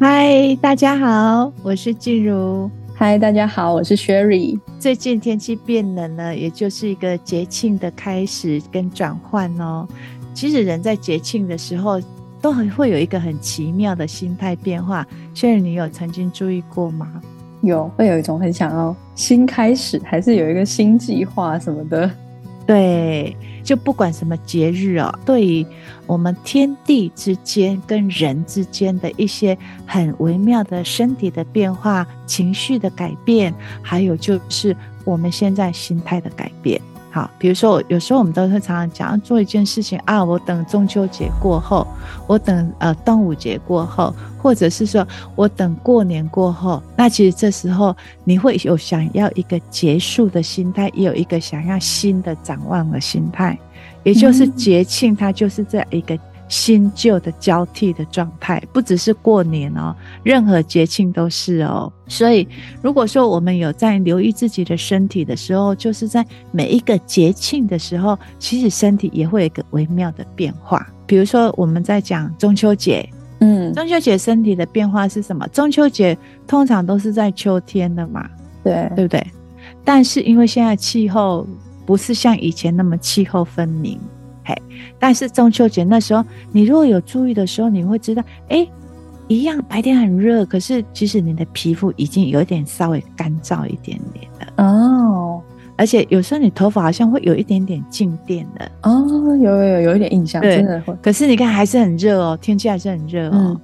嗨，大家好，我是静茹。嗨，大家好，我是 Sherry。最近天气变冷了，也就是一个节庆的开始跟转换哦。其实人在节庆的时候，都很会有一个很奇妙的心态变化。Sherry，你有曾经注意过吗？有，会有一种很想要新开始，还是有一个新计划什么的。对。就不管什么节日哦，对于我们天地之间跟人之间的一些很微妙的身体的变化、情绪的改变，还有就是我们现在心态的改变。好，比如说，有时候我们都会常常讲要做一件事情啊，我等中秋节过后，我等呃端午节过后，或者是说我等过年过后。那其实这时候你会有想要一个结束的心态，也有一个想要新的展望的心态，也就是节庆它就是这样一个。新旧的交替的状态，不只是过年哦，任何节庆都是哦。所以，如果说我们有在留意自己的身体的时候，就是在每一个节庆的时候，其实身体也会有一个微妙的变化。比如说，我们在讲中秋节，嗯，中秋节身体的变化是什么？中秋节通常都是在秋天的嘛，对，对不对？但是因为现在气候不是像以前那么气候分明。但是中秋节那时候，你如果有注意的时候，你会知道，哎，一样白天很热，可是其实你的皮肤已经有点稍微干燥一点点了哦。而且有时候你头发好像会有一点点静电的哦，有有有有一点印象，真的会。可是你看还是很热哦，天气还是很热哦。嗯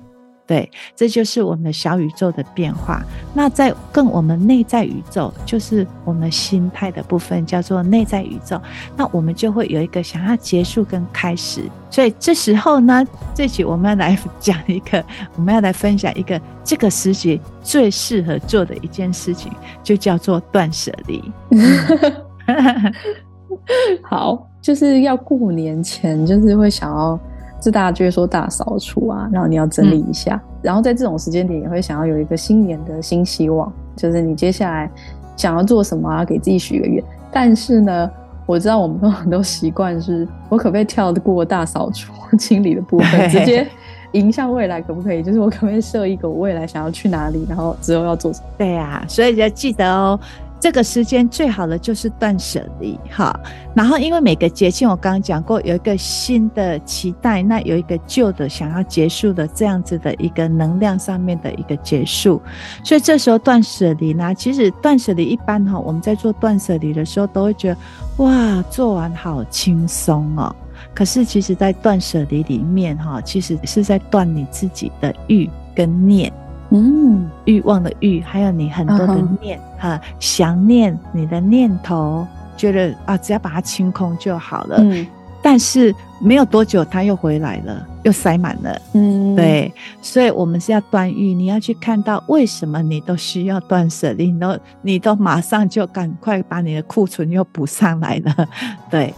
对，这就是我们的小宇宙的变化。那在更我们内在宇宙，就是我们心态的部分，叫做内在宇宙。那我们就会有一个想要结束跟开始。所以这时候呢，这期我们要来讲一个，我们要来分享一个这个时期最适合做的一件事情，就叫做断舍离。好，就是要过年前，就是会想要。是大家就会说大扫除啊，然后你要整理一下，嗯、然后在这种时间点也会想要有一个新年的新希望，就是你接下来想要做什么啊，给自己许个愿。但是呢，我知道我们通常都习惯是，我可不可以跳得过大扫除 清理的部分，直接 迎向未来，可不可以？就是我可不可以设一个我未来想要去哪里，然后之后要做什么？对呀、啊，所以要记得哦。这个时间最好的就是断舍离，哈。然后因为每个节庆，我刚刚讲过，有一个新的期待，那有一个旧的想要结束的这样子的一个能量上面的一个结束，所以这时候断舍离呢，其实断舍离一般哈，我们在做断舍离的时候都会觉得哇，做完好轻松哦。可是其实，在断舍离里面哈，其实是在断你自己的欲跟念。嗯，欲望的欲，还有你很多的念哈，想念你的念头，觉得啊，只要把它清空就好了。嗯，但是没有多久，它又回来了，又塞满了。嗯，对，所以我们是要断欲，你要去看到为什么你都需要断舍离，你都你都马上就赶快把你的库存又补上来了。对，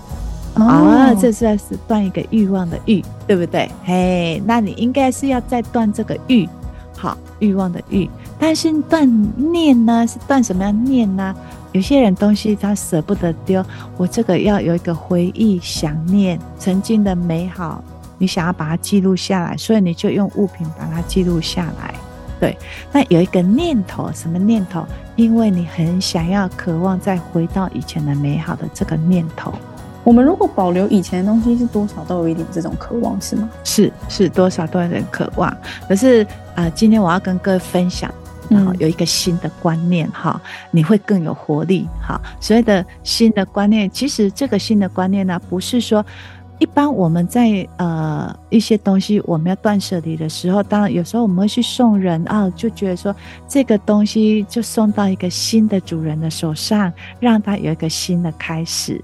哦，啊，这算是断一个欲望的欲，对不对？嘿，那你应该是要再断这个欲。好，欲望的欲，但是断念呢？是断什么样念呢？有些人东西他舍不得丢，我这个要有一个回忆、想念曾经的美好，你想要把它记录下来，所以你就用物品把它记录下来。对，那有一个念头，什么念头？因为你很想要、渴望再回到以前的美好的这个念头。我们如果保留以前的东西，是多少都有一点这种渴望，是吗？是是，多少都有点渴望。可是啊、呃，今天我要跟各位分享，然后，有一个新的观念哈，你会更有活力哈。所谓的新的观念，其实这个新的观念呢，不是说一般我们在呃一些东西我们要断舍离的时候，当然有时候我们会去送人啊，就觉得说这个东西就送到一个新的主人的手上，让他有一个新的开始。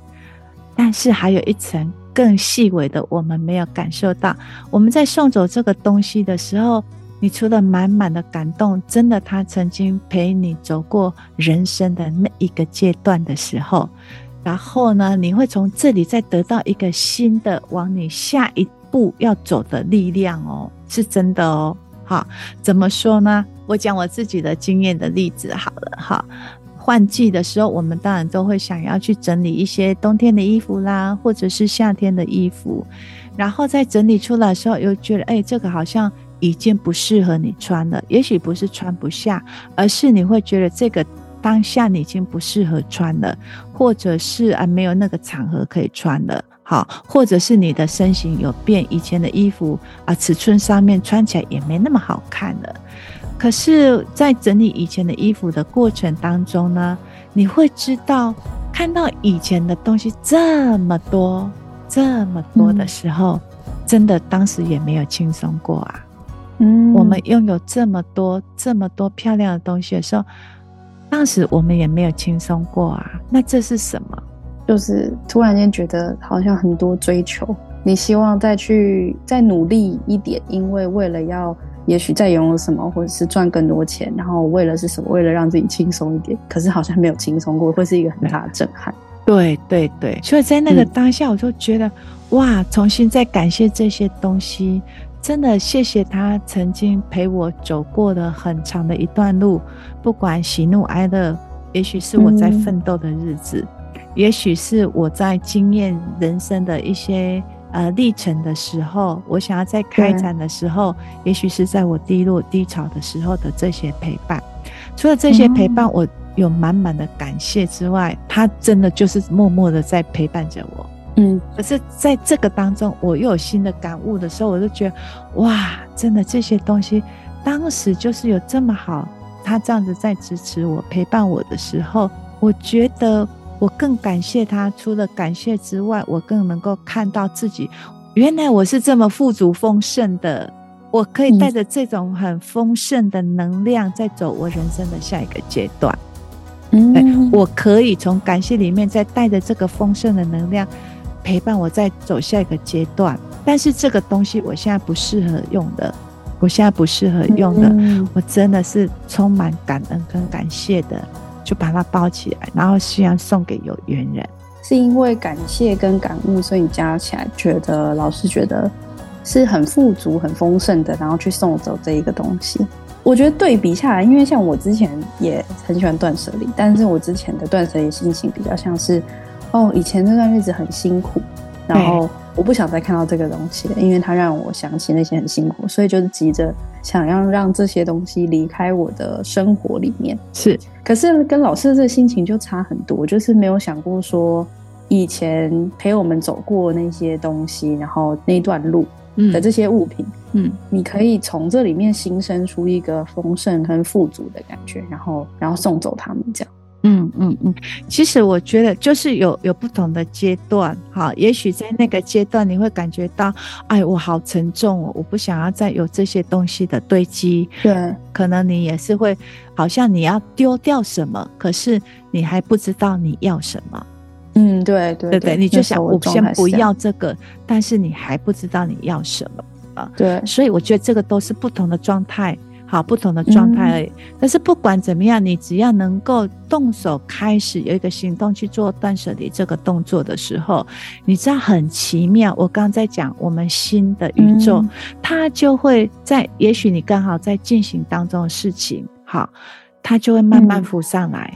但是还有一层更细微的，我们没有感受到。我们在送走这个东西的时候，你除了满满的感动，真的他曾经陪你走过人生的那一个阶段的时候，然后呢，你会从这里再得到一个新的往你下一步要走的力量哦，是真的哦。好，怎么说呢？我讲我自己的经验的例子好了哈。换季的时候，我们当然都会想要去整理一些冬天的衣服啦，或者是夏天的衣服。然后在整理出来的时候，又觉得哎，这个好像已经不适合你穿了。也许不是穿不下，而是你会觉得这个当下你已经不适合穿了，或者是啊没有那个场合可以穿了。好，或者是你的身形有变，以前的衣服啊尺寸上面穿起来也没那么好看了。可是，在整理以前的衣服的过程当中呢，你会知道，看到以前的东西这么多、这么多的时候，嗯、真的当时也没有轻松过啊。嗯，我们拥有这么多、这么多漂亮的东西的时候，当时我们也没有轻松过啊。那这是什么？就是突然间觉得好像很多追求，你希望再去再努力一点，因为为了要。也许再拥有什么，或者是赚更多钱，然后为了是什么？为了让自己轻松一点。可是好像没有轻松过，会是一个很大的震撼。对对对，所以在那个当下，我就觉得、嗯、哇，重新再感谢这些东西，真的谢谢他曾经陪我走过了很长的一段路，不管喜怒哀乐，也许是我在奋斗的日子，嗯、也许是我在经验人生的一些。呃，历程的时候，我想要在开展的时候，也许是在我低落低潮的时候的这些陪伴。除了这些陪伴，我有满满的感谢之外，他真的就是默默的在陪伴着我。嗯，可是在这个当中，我又有新的感悟的时候，我就觉得，哇，真的这些东西，当时就是有这么好，他这样子在支持我、陪伴我的时候，我觉得。我更感谢他，除了感谢之外，我更能够看到自己，原来我是这么富足丰盛的，我可以带着这种很丰盛的能量，在走我人生的下一个阶段。嗯，我可以从感谢里面再带着这个丰盛的能量，陪伴我再走下一个阶段。但是这个东西我现在不适合用的，我现在不适合用的，我真的是充满感恩跟感谢的。就把它包起来，然后希望送给有缘人。是因为感谢跟感悟，所以你加起来觉得老师觉得是很富足、很丰盛的，然后去送走这一个东西。我觉得对比下来，因为像我之前也很喜欢断舍离，但是我之前的断舍离心情比较像是，哦，以前那段日子很辛苦，然后。我不想再看到这个东西了，因为它让我想起那些很辛苦，所以就是急着想要让这些东西离开我的生活里面。是，可是跟老师的这个心情就差很多，就是没有想过说以前陪我们走过那些东西，然后那段路的这些物品，嗯，你可以从这里面新生出一个丰盛跟富足的感觉，然后然后送走他们这样。嗯嗯嗯，其实我觉得就是有有不同的阶段，哈，也许在那个阶段你会感觉到，哎，我好沉重哦，我不想要再有这些东西的堆积。对，可能你也是会，好像你要丢掉什么，可是你还不知道你要什么。嗯，对对对对，你就想我先不要这个，但是你还不知道你要什么啊？对，所以我觉得这个都是不同的状态。好，不同的状态而已。但是不管怎么样，你只要能够动手开始有一个行动去做断舍离这个动作的时候，你知道很奇妙。我刚刚在讲我们新的宇宙，它就会在，也许你刚好在进行当中的事情，好，它就会慢慢浮上来，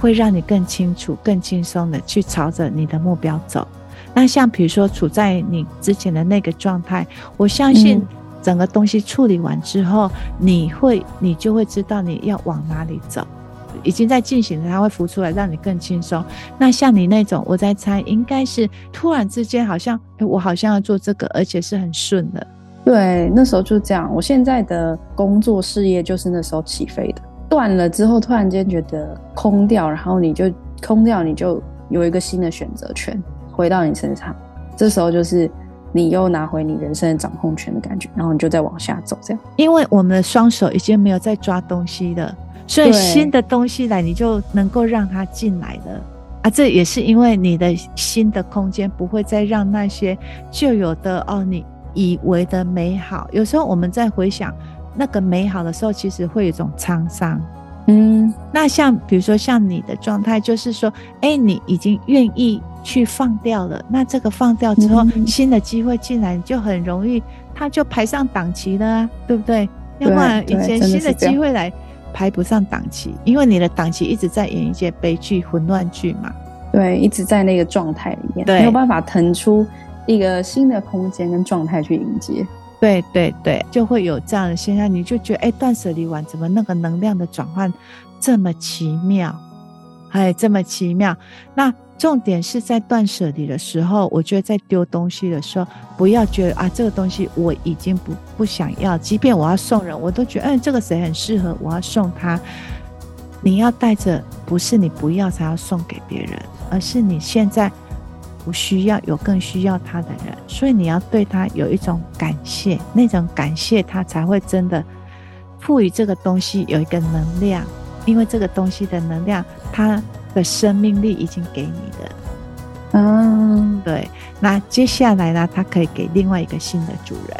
会让你更清楚、更轻松的去朝着你的目标走。那像比如说处在你之前的那个状态，我相信。整个东西处理完之后，你会，你就会知道你要往哪里走，已经在进行了，它会浮出来，让你更轻松。那像你那种，我在猜，应该是突然之间，好像，哎，我好像要做这个，而且是很顺的。对，那时候就这样。我现在的工作事业就是那时候起飞的，断了之后，突然间觉得空掉，然后你就空掉，你就有一个新的选择权回到你身上。这时候就是。你又拿回你人生的掌控权的感觉，然后你就再往下走，这样。因为我们的双手已经没有在抓东西了，所以新的东西来，你就能够让它进来了啊。这也是因为你的新的空间不会再让那些旧有的哦，你以为的美好，有时候我们在回想那个美好的时候，其实会有一种沧桑。嗯，那像比如说像你的状态，就是说，哎，你已经愿意去放掉了。那这个放掉之后，嗯、新的机会进来，你就很容易，它就排上档期了啊，对不对？要不然以前新的机会来排不上档期，因为你的档期一直在演一些悲剧、混乱剧嘛。对，一直在那个状态里面，没有办法腾出一个新的空间跟状态去迎接。对对对，就会有这样的现象，你就觉得哎，断舍离完怎么那个能量的转换这么奇妙？哎，这么奇妙。那重点是在断舍离的时候，我觉得在丢东西的时候，不要觉得啊，这个东西我已经不不想要，即便我要送人，我都觉得嗯，这个谁很适合，我要送他。你要带着，不是你不要才要送给别人，而是你现在。不需要有更需要他的人，所以你要对他有一种感谢，那种感谢他才会真的赋予这个东西有一个能量，因为这个东西的能量，它的生命力已经给你的。嗯，对。那接下来呢，它可以给另外一个新的主人。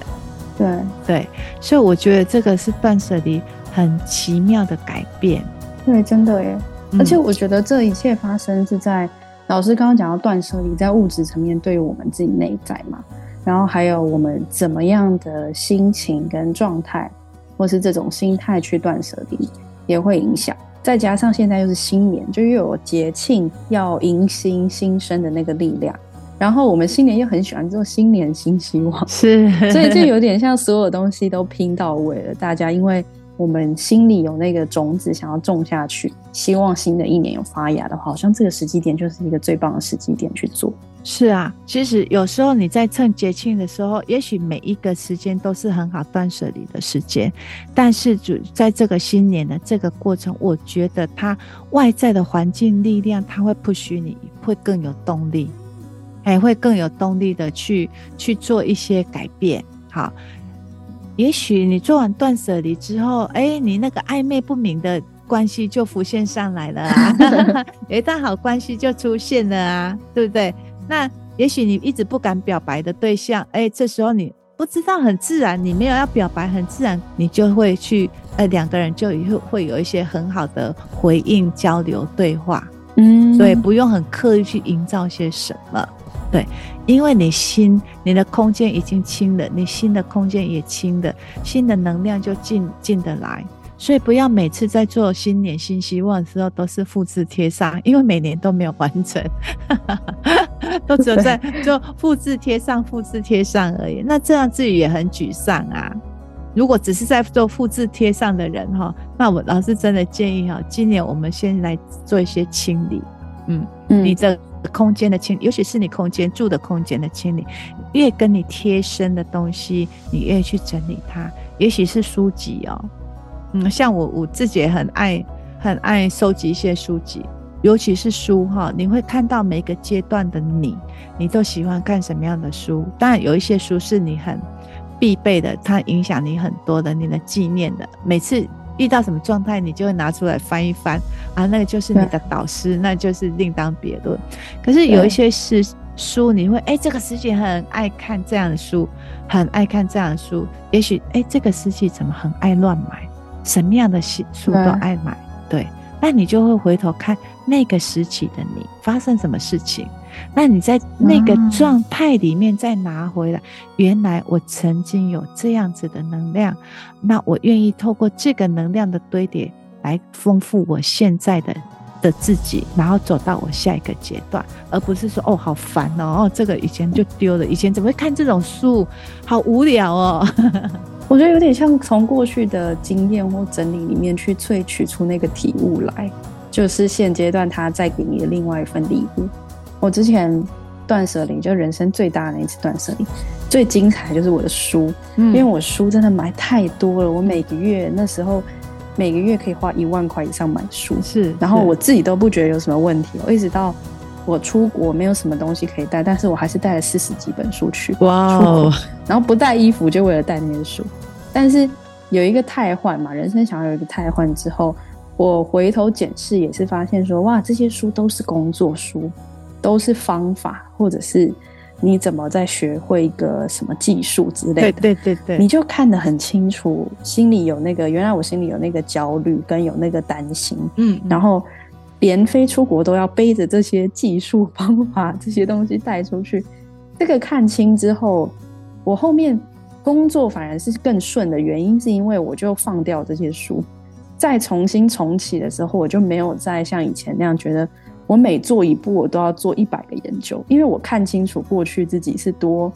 对对，所以我觉得这个是断舍离很奇妙的改变。对，真的耶。而且我觉得这一切发生是在。老师刚刚讲到断舍离，在物质层面对于我们自己内在嘛，然后还有我们怎么样的心情跟状态，或是这种心态去断舍离，也会影响。再加上现在又是新年，就又有节庆要迎新新生的那个力量，然后我们新年又很喜欢做新年新希望，是，所以就有点像所有东西都拼到位了。大家因为。我们心里有那个种子，想要种下去，希望新的一年有发芽的话，好像这个时机点就是一个最棒的时机点去做。是啊，其实有时候你在趁节庆的时候，也许每一个时间都是很好断舍离的时间，但是就在这个新年的这个过程，我觉得它外在的环境力量，它会 push 你，会更有动力，还会更有动力的去去做一些改变。好。也许你做完断舍离之后，哎、你那个暧昧不明的关系就浮现上来了啊，有一段好关系就出现了啊，对不对？那也许你一直不敢表白的对象，哎、欸，这时候你不知道，很自然，你没有要表白，很自然，你就会去，呃，两个人就以后会有一些很好的回应、交流、对话，嗯，对，不用很刻意去营造些什么。对，因为你心，你的空间已经清了，你心的空间也清了，新的能量就进进得来。所以不要每次在做新年新希望的时候都是复制贴上，因为每年都没有完成，都只有在做复制贴上、复制贴上而已。那这样自己也很沮丧啊。如果只是在做复制贴上的人哈，那我老师真的建议哈，今年我们先来做一些清理。嗯嗯，你的。空间的清理，尤其是你空间住的空间的清理，越跟你贴身的东西，你越去整理它。也许是书籍哦，嗯，像我我自己也很爱很爱收集一些书籍，尤其是书哈，你会看到每个阶段的你，你都喜欢看什么样的书？当然有一些书是你很必备的，它影响你很多的，你的纪念的，每次。遇到什么状态，你就会拿出来翻一翻啊，那个就是你的导师，那就是另当别论。可是有一些是书，你会哎、欸，这个时期很爱看这样的书，很爱看这样的书。也许哎、欸，这个时期怎么很爱乱买，什么样的书书都爱买，对。那你就会回头看那个时期的你发生什么事情。那你在那个状态里面再拿回来，原来我曾经有这样子的能量，那我愿意透过这个能量的堆叠来丰富我现在的的自己，然后走到我下一个阶段，而不是说哦好烦哦，哦这个以前就丢了，以前怎么会看这种书，好无聊哦。我觉得有点像从过去的经验或整理里面去萃取出那个体悟来，就是现阶段他再给你的另外一份礼物。我之前断舍离，就人生最大的那一次断舍离，最精彩就是我的书，嗯，因为我书真的买太多了，我每个月那时候每个月可以花一万块以上买书，是，然后我自己都不觉得有什么问题，我一直到我出国没有什么东西可以带，但是我还是带了四十几本书去，哇哦，然后不带衣服就为了带那些书，但是有一个汰换嘛，人生想要有一个汰换之后，我回头检视也是发现说，哇，这些书都是工作书。都是方法，或者是你怎么在学会一个什么技术之类的，对对对对，你就看得很清楚，心里有那个，原来我心里有那个焦虑跟有那个担心，嗯，然后连飞出国都要背着这些技术方法这些东西带出去。这个看清之后，我后面工作反而是更顺的原因，是因为我就放掉这些书，再重新重启的时候，我就没有再像以前那样觉得我每做一步我都要做一百个研究，因为我看清楚过去自己是多。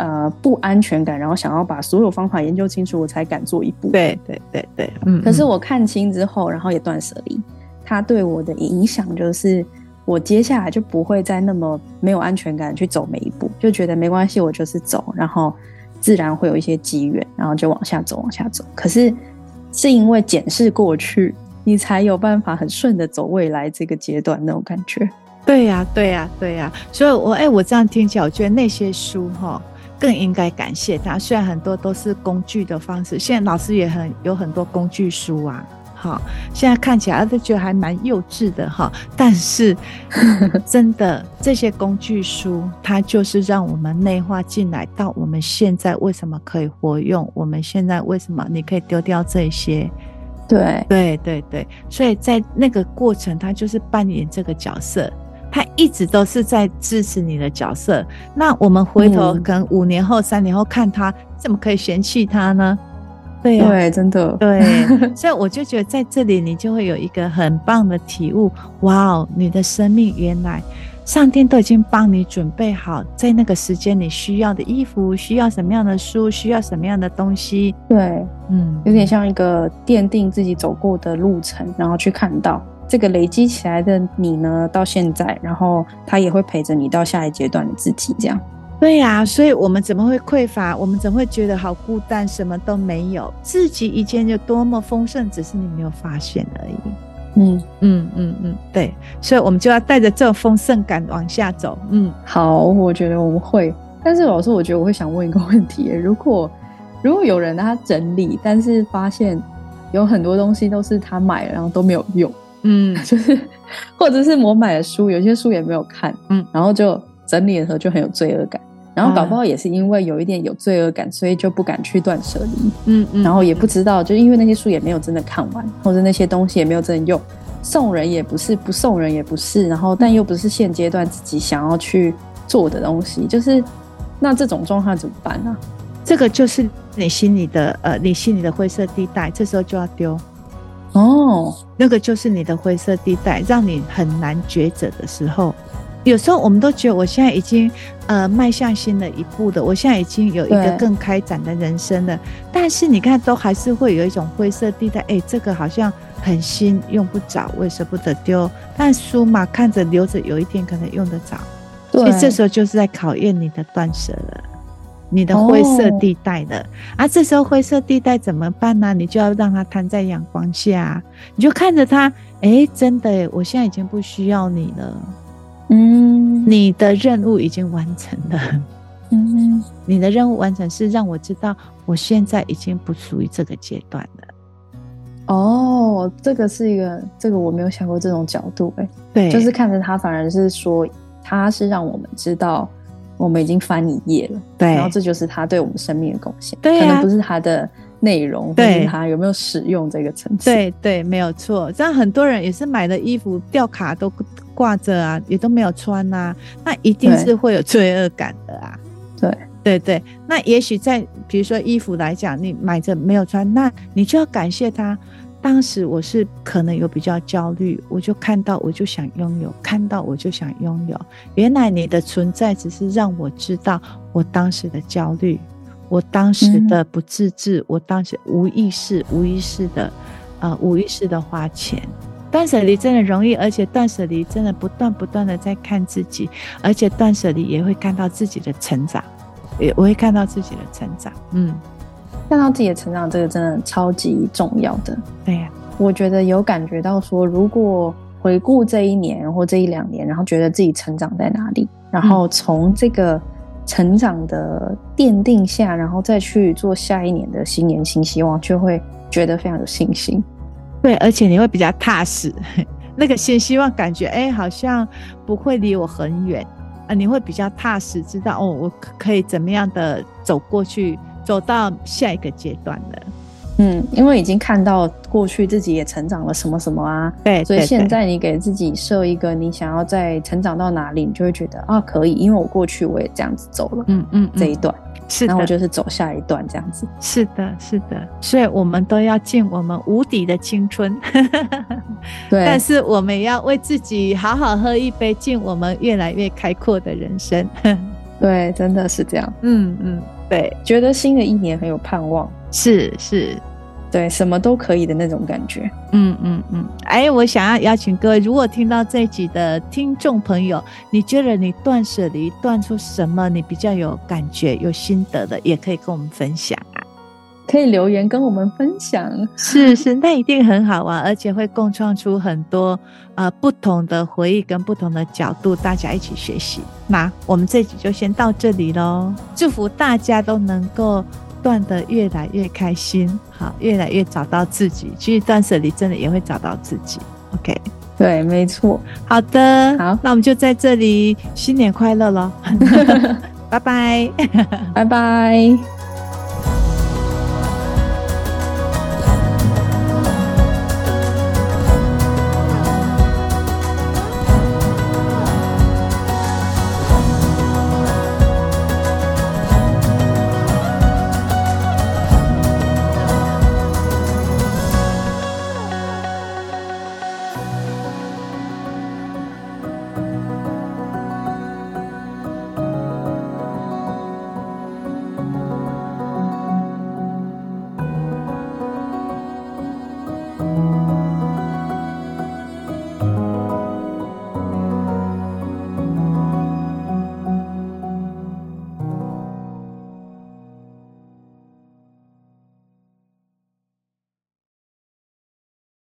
呃，不安全感，然后想要把所有方法研究清楚，我才敢做一步。对对对对，嗯。可是我看清之后，然后也断舍离，它对我的影响就是，我接下来就不会再那么没有安全感去走每一步，就觉得没关系，我就是走，然后自然会有一些机缘，然后就往下走，往下走。可是是因为检视过去，你才有办法很顺的走未来这个阶段那种感觉。对呀，对呀，对呀。所以我，我哎，我这样听起来，我觉得那些书哈。更应该感谢他，虽然很多都是工具的方式，现在老师也很有很多工具书啊，好，现在看起来都觉得还蛮幼稚的哈，但是 真的这些工具书，它就是让我们内化进来，到我们现在为什么可以活用，我们现在为什么你可以丢掉这些，对对对对，所以在那个过程，他就是扮演这个角色。他一直都是在支持你的角色。那我们回头可能五年后、三年后看他，怎么可以嫌弃他呢？对啊，对，真的对。所以我就觉得在这里，你就会有一个很棒的体悟。哇哦，你的生命原来上天都已经帮你准备好，在那个时间你需要的衣服，需要什么样的书，需要什么样的东西。对，嗯，有点像一个奠定自己走过的路程，然后去看到。这个累积起来的你呢，到现在，然后他也会陪着你到下一阶段的自己，这样。对呀、啊，所以我们怎么会匮乏？我们怎么会觉得好孤单？什么都没有，自己以前有多么丰盛，只是你没有发现而已。嗯嗯嗯嗯，对，所以我们就要带着这种丰盛感往下走。嗯，好，我觉得我们会。但是老师，我觉得我会想问一个问题：如果如果有人他整理，但是发现有很多东西都是他买了，然后都没有用。嗯，就是，或者是我买的书，有些书也没有看，嗯，然后就整理的时候就很有罪恶感，然后搞不好也是因为有一点有罪恶感，所以就不敢去断舍离，嗯嗯，然后也不知道，就因为那些书也没有真的看完，或者那些东西也没有真的用，送人也不是，不送人也不是，然后但又不是现阶段自己想要去做的东西，就是那这种状况怎么办呢？这个就是你心里的呃，你心里的灰色地带，这时候就要丢。哦，那个就是你的灰色地带，让你很难抉择的时候。有时候我们都觉得我现在已经呃迈向新的一步了，我现在已经有一个更开展的人生了。但是你看，都还是会有一种灰色地带。哎，这个好像很新，用不着，我也舍不得丢。但书嘛，看着留着，有一天可能用得着。所以这时候就是在考验你的断舍了。你的灰色地带的、哦、啊，这时候灰色地带怎么办呢？你就要让它摊在阳光下，你就看着它，哎、欸，真的，我现在已经不需要你了，嗯，你的任务已经完成了，嗯，你的任务完成是让我知道，我现在已经不属于这个阶段了。哦，这个是一个，这个我没有想过这种角度、欸，哎，对，就是看着他，反而是说，他是让我们知道。我们已经翻一页了，对，然后这就是他对我们生命的贡献，对、啊，可能不是他的内容，对，他有没有使用这个层次，对对，没有错。这样很多人也是买的衣服吊卡都挂着啊，也都没有穿啊，那一定是会有罪恶感的啊。对对对，那也许在比如说衣服来讲，你买着没有穿，那你就要感谢他。当时我是可能有比较焦虑，我就看到我就想拥有，看到我就想拥有。原来你的存在只是让我知道我当时的焦虑，我当时的不自制，嗯、我当时无意识、无意识的，呃，无意识的花钱。断舍离真的容易，而且断舍离真的不断不断的在看自己，而且断舍离也会看到自己的成长，也我会看到自己的成长，嗯。看到自己的成长，这个真的超级重要的。对呀，我觉得有感觉到说，如果回顾这一年或这一两年，然后觉得自己成长在哪里，然后从这个成长的奠定下，然后再去做下一年的新年新希望，就会觉得非常有信心。对，而且你会比较踏实，那个新希望感觉，哎，好像不会离我很远啊，你会比较踏实，知道哦，我可以怎么样的走过去。走到下一个阶段了，嗯，因为已经看到过去自己也成长了什么什么啊，对，所以现在你给自己设一个你想要再成长到哪里，你就会觉得啊可以，因为我过去我也这样子走了，嗯嗯，这一段。是，然后我就是走下一段这样子。是的，是的，所以我们都要尽我们无敌的青春。对，但是我们也要为自己好好喝一杯，敬我们越来越开阔的人生。对，真的是这样。嗯嗯，对，觉得新的一年很有盼望。是是。对，什么都可以的那种感觉。嗯嗯嗯。哎，我想要邀请各位，如果听到这集的听众朋友，你觉得你断舍离断出什么，你比较有感觉、有心得的，也可以跟我们分享啊。可以留言跟我们分享。是是，那一定很好玩，而且会共创出很多呃不同的回忆跟不同的角度，大家一起学习。那我们这集就先到这里喽，祝福大家都能够。断的越来越开心，好，越来越找到自己。其实断舍离真的也会找到自己。OK，对，没错。好的，好，那我们就在这里，新年快乐喽！拜拜，拜拜。